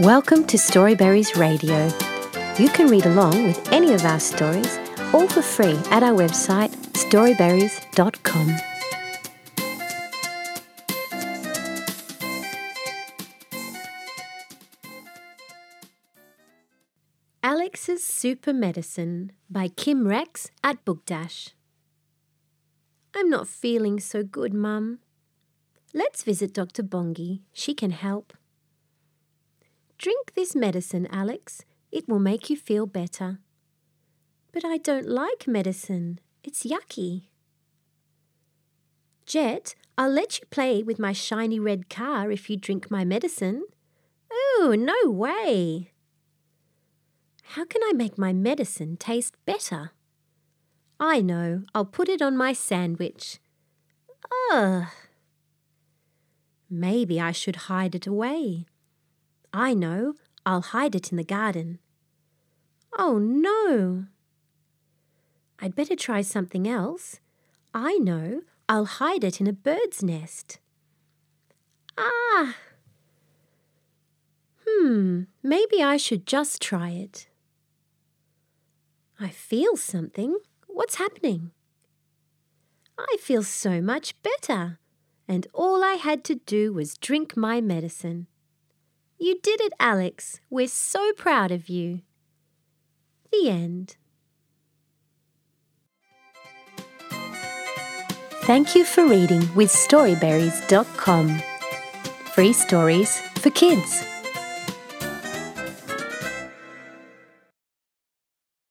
Welcome to Storyberries Radio. You can read along with any of our stories, all for free at our website storyberries.com. Alex's Super Medicine by Kim Rex at Book Dash. I'm not feeling so good, Mum. Let's visit Dr. Bongi. She can help. Drink this medicine, Alex. It will make you feel better. But I don't like medicine. It's yucky. Jet, I'll let you play with my shiny red car if you drink my medicine. Oh, no way. How can I make my medicine taste better? I know, I'll put it on my sandwich. Ugh. Maybe I should hide it away. I know, I'll hide it in the garden. Oh no! I'd better try something else. I know, I'll hide it in a bird's nest. Ah! Hmm, maybe I should just try it. I feel something. What's happening? I feel so much better, and all I had to do was drink my medicine. You did it, Alex. We're so proud of you. The end. Thank you for reading with Storyberries.com. Free stories for kids.